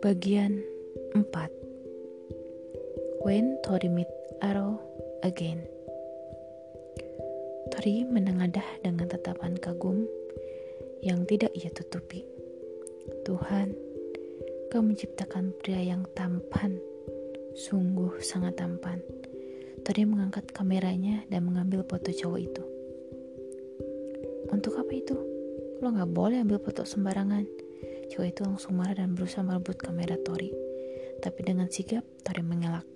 Bagian 4 When Tori meet Aro again Tori menengadah dengan tatapan kagum yang tidak ia tutupi. Tuhan, kau menciptakan pria yang tampan, sungguh sangat tampan. Tori mengangkat kameranya dan mengambil foto cowok itu. Untuk apa itu? Lo gak boleh ambil foto sembarangan Cowok itu langsung marah dan berusaha merebut kamera Tori. Tapi dengan sigap, Tori mengelak.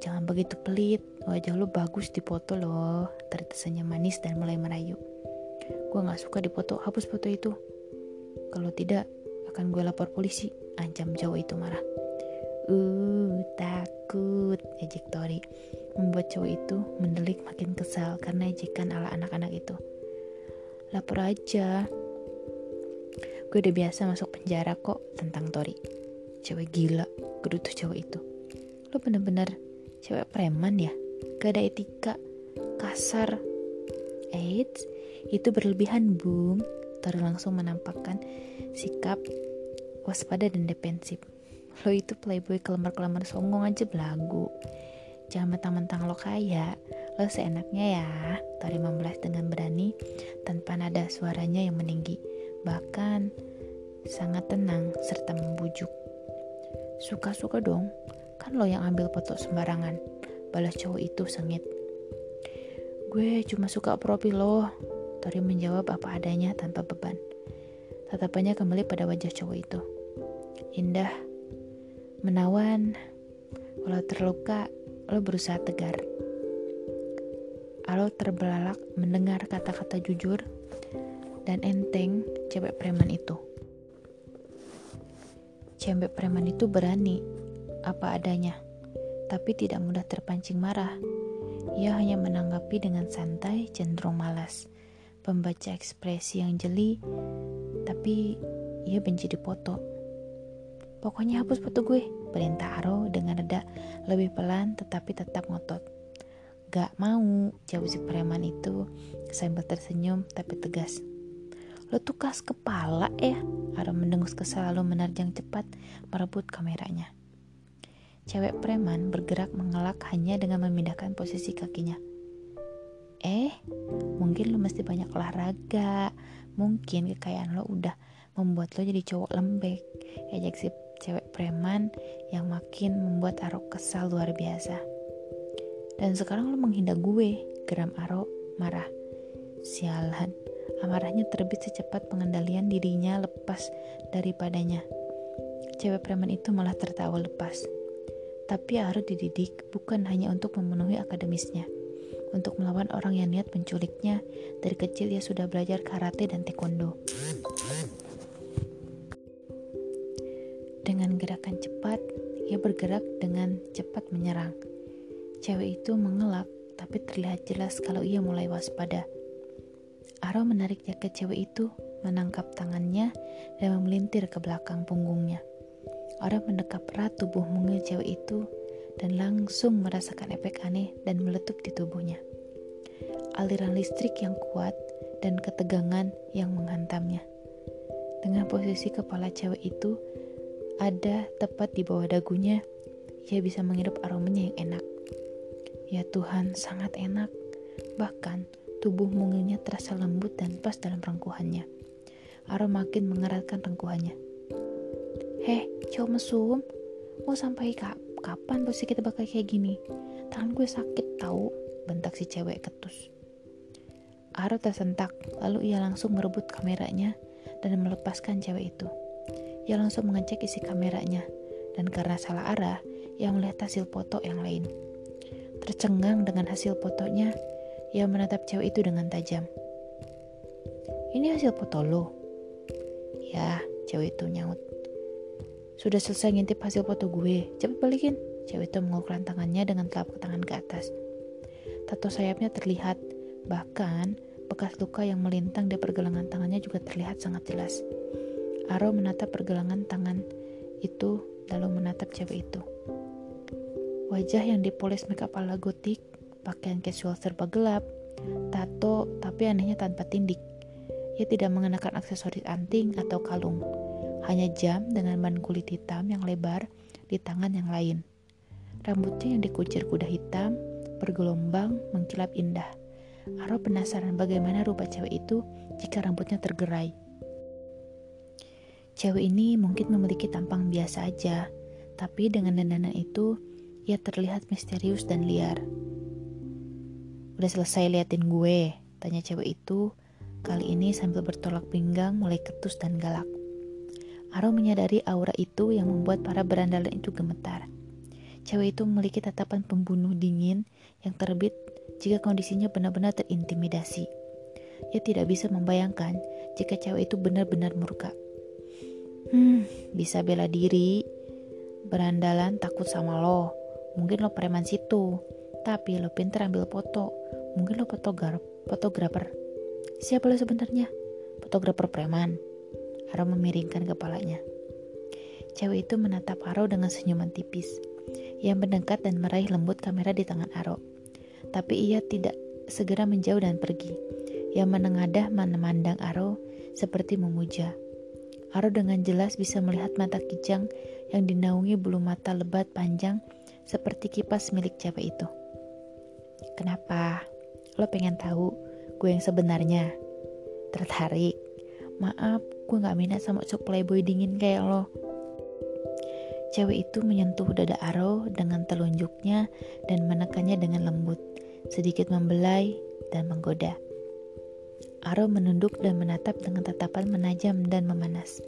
Jangan begitu pelit, wajah lo bagus di foto loh. Tori tersenyum manis dan mulai merayu. Gue gak suka di foto, hapus foto itu. Kalau tidak, akan gue lapor polisi. Ancam cowok itu marah. Uh, takut, ejek Tori. Membuat cowok itu mendelik makin kesal karena ejekan ala anak-anak itu. Lapor aja, Gue udah biasa masuk penjara kok tentang Tori. Cewek gila, gerutu cewek itu. Lo bener-bener cewek preman ya? Gak ada etika, kasar. Eits, itu berlebihan, Bung. Tori langsung menampakkan sikap waspada dan defensif. Lo itu playboy kelemar-kelemar songong aja belagu. Jangan mentang-mentang lo kaya, lo seenaknya ya. Tori membelas dengan berani tanpa nada suaranya yang meninggi bahkan sangat tenang serta membujuk. Suka-suka dong, kan lo yang ambil foto sembarangan, balas cowok itu sengit. Gue cuma suka profil lo, Tori menjawab apa adanya tanpa beban. Tatapannya kembali pada wajah cowok itu. Indah, menawan, walau terluka, lo berusaha tegar. Alo terbelalak mendengar kata-kata jujur dan enteng cewek preman itu. Cewek preman itu berani, apa adanya, tapi tidak mudah terpancing marah. Ia hanya menanggapi dengan santai, cenderung malas. Pembaca ekspresi yang jeli, tapi ia benci dipoto. Pokoknya hapus foto gue, perintah Aro dengan reda lebih pelan tetapi tetap ngotot. Gak mau, jauh si preman itu sambil tersenyum tapi tegas. Lo tuh kas kepala ya. Aro mendengus kesal lalu menerjang cepat merebut kameranya. Cewek preman bergerak mengelak hanya dengan memindahkan posisi kakinya. Eh, mungkin lo mesti banyak olahraga. Mungkin kekayaan lo udah membuat lo jadi cowok lembek. Ejek si cewek preman yang makin membuat Aro kesal luar biasa. Dan sekarang lo menghindar gue, geram Aro marah. Sialan, Amarahnya terbit secepat pengendalian dirinya lepas daripadanya. Cewek preman itu malah tertawa lepas. Tapi Aru dididik bukan hanya untuk memenuhi akademisnya, untuk melawan orang yang niat menculiknya. Dari kecil ia sudah belajar karate dan taekwondo. Dengan gerakan cepat, ia bergerak dengan cepat menyerang. Cewek itu mengelak, tapi terlihat jelas kalau ia mulai waspada. Aro menarik jaket cewek itu, menangkap tangannya, dan memelintir ke belakang punggungnya. Aro mendekap erat tubuh mungil cewek itu, dan langsung merasakan efek aneh dan meletup di tubuhnya. Aliran listrik yang kuat dan ketegangan yang menghantamnya. Dengan posisi kepala cewek itu ada tepat di bawah dagunya, ia bisa menghirup aromanya yang enak. Ya Tuhan, sangat enak. Bahkan, Tubuh mungilnya terasa lembut dan pas dalam rengkuhannya. Aro makin mengeratkan rengkuhannya. Heh, cowok mesum, mau sampai kap kapan posisi kita bakal kayak gini? Tangan gue sakit tahu, bentak si cewek ketus. Aro tersentak, lalu ia langsung merebut kameranya dan melepaskan cewek itu. Ia langsung mengecek isi kameranya, dan karena salah arah, ia melihat hasil foto yang lain. Tercengang dengan hasil fotonya, ia menatap cewek itu dengan tajam. Ini hasil foto lo. Ya, cewek itu nyaut. Sudah selesai ngintip hasil foto gue. Cepet balikin. Cewek itu mengukurkan tangannya dengan telapak tangan ke atas. Tato sayapnya terlihat. Bahkan, bekas luka yang melintang di pergelangan tangannya juga terlihat sangat jelas. Aro menatap pergelangan tangan itu lalu menatap cewek itu. Wajah yang dipoles makeup ala gotik pakaian casual serba gelap, tato tapi anehnya tanpa tindik. Ia tidak mengenakan aksesoris anting atau kalung, hanya jam dengan ban kulit hitam yang lebar di tangan yang lain. Rambutnya yang dikucir kuda hitam, bergelombang, mengkilap indah. Aro penasaran bagaimana rupa cewek itu jika rambutnya tergerai. Cewek ini mungkin memiliki tampang biasa aja, tapi dengan dandanan itu, ia terlihat misterius dan liar. Udah selesai liatin gue, tanya cewek itu, kali ini sambil bertolak pinggang mulai ketus dan galak. Aro menyadari aura itu yang membuat para berandalan itu gemetar. Cewek itu memiliki tatapan pembunuh dingin yang terbit jika kondisinya benar-benar terintimidasi. Ia tidak bisa membayangkan jika cewek itu benar-benar murka. Hmm, bisa bela diri. Berandalan takut sama lo. Mungkin lo preman situ. Tapi lo pinter ambil foto. Mungkin lo fotografer. fotografer. Siapa lo sebenarnya? Fotografer preman. Aro memiringkan kepalanya. Cewek itu menatap Aro dengan senyuman tipis. Ia mendekat dan meraih lembut kamera di tangan Aro. Tapi ia tidak segera menjauh dan pergi. Ia menengadah memandang Aro seperti memuja. Aro dengan jelas bisa melihat mata kijang yang dinaungi bulu mata lebat panjang seperti kipas milik cewek itu. Kenapa? Lo pengen tahu gue yang sebenarnya? Tertarik? Maaf, gue gak minat sama cowok playboy dingin kayak lo. Cewek itu menyentuh dada Aro dengan telunjuknya dan menekannya dengan lembut, sedikit membelai dan menggoda. Aro menunduk dan menatap dengan tatapan menajam dan memanas.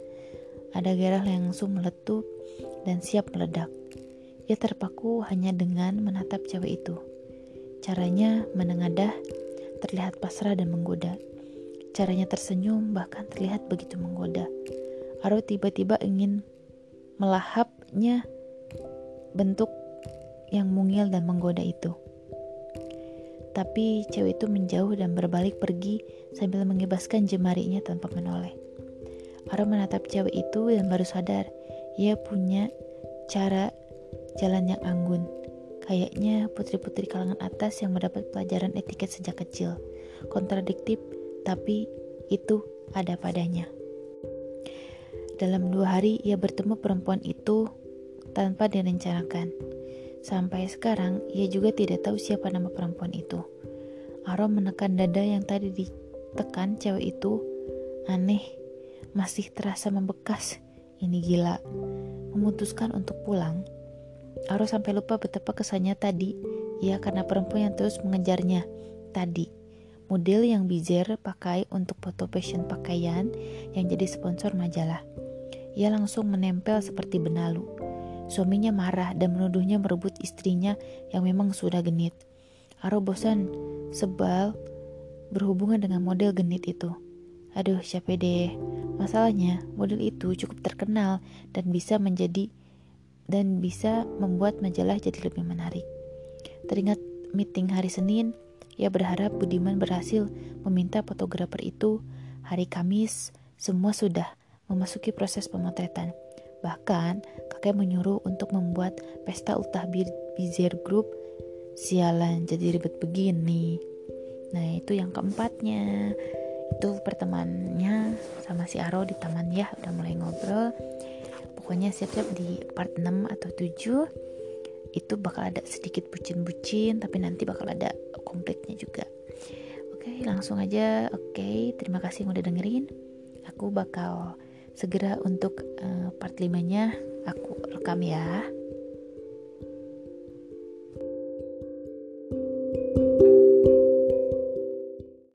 Ada gairah yang langsung meletup dan siap meledak. Ia terpaku hanya dengan menatap cewek itu. Caranya menengadah, terlihat pasrah dan menggoda. Caranya tersenyum bahkan terlihat begitu menggoda. Aro tiba-tiba ingin melahapnya bentuk yang mungil dan menggoda itu. Tapi cewek itu menjauh dan berbalik pergi sambil mengebaskan jemarinya tanpa menoleh. Aro menatap cewek itu dan baru sadar ia punya cara jalan yang anggun. Kayaknya putri-putri kalangan atas yang mendapat pelajaran etiket sejak kecil. Kontradiktif, tapi itu ada padanya. Dalam dua hari ia bertemu perempuan itu tanpa direncanakan. Sampai sekarang ia juga tidak tahu siapa nama perempuan itu. Arom menekan dada yang tadi ditekan cewek itu. Aneh, masih terasa membekas. Ini gila. Memutuskan untuk pulang. Aro sampai lupa betapa kesannya tadi. Ya karena perempuan yang terus mengejarnya. Tadi model yang Bizer pakai untuk foto fashion pakaian yang jadi sponsor majalah. Ia langsung menempel seperti benalu. Suaminya marah dan menuduhnya merebut istrinya yang memang sudah genit. Aro bosan, sebal, berhubungan dengan model genit itu. Aduh, siapa deh. Masalahnya, model itu cukup terkenal dan bisa menjadi dan bisa membuat majalah jadi lebih menarik. Teringat meeting hari Senin, ia berharap Budiman berhasil meminta fotografer itu hari Kamis semua sudah memasuki proses pemotretan. Bahkan, kakek menyuruh untuk membuat pesta ultah bizir group. Sialan, jadi ribet begini. Nah, itu yang keempatnya. Itu pertemanannya sama si Aro di taman ya, udah mulai ngobrol. Pokoknya siap-siap di part 6 atau 7 itu bakal ada sedikit bucin-bucin, tapi nanti bakal ada komplitnya juga. Oke, langsung aja. Oke, terima kasih yang udah dengerin. Aku bakal segera untuk uh, part 5 nya aku rekam ya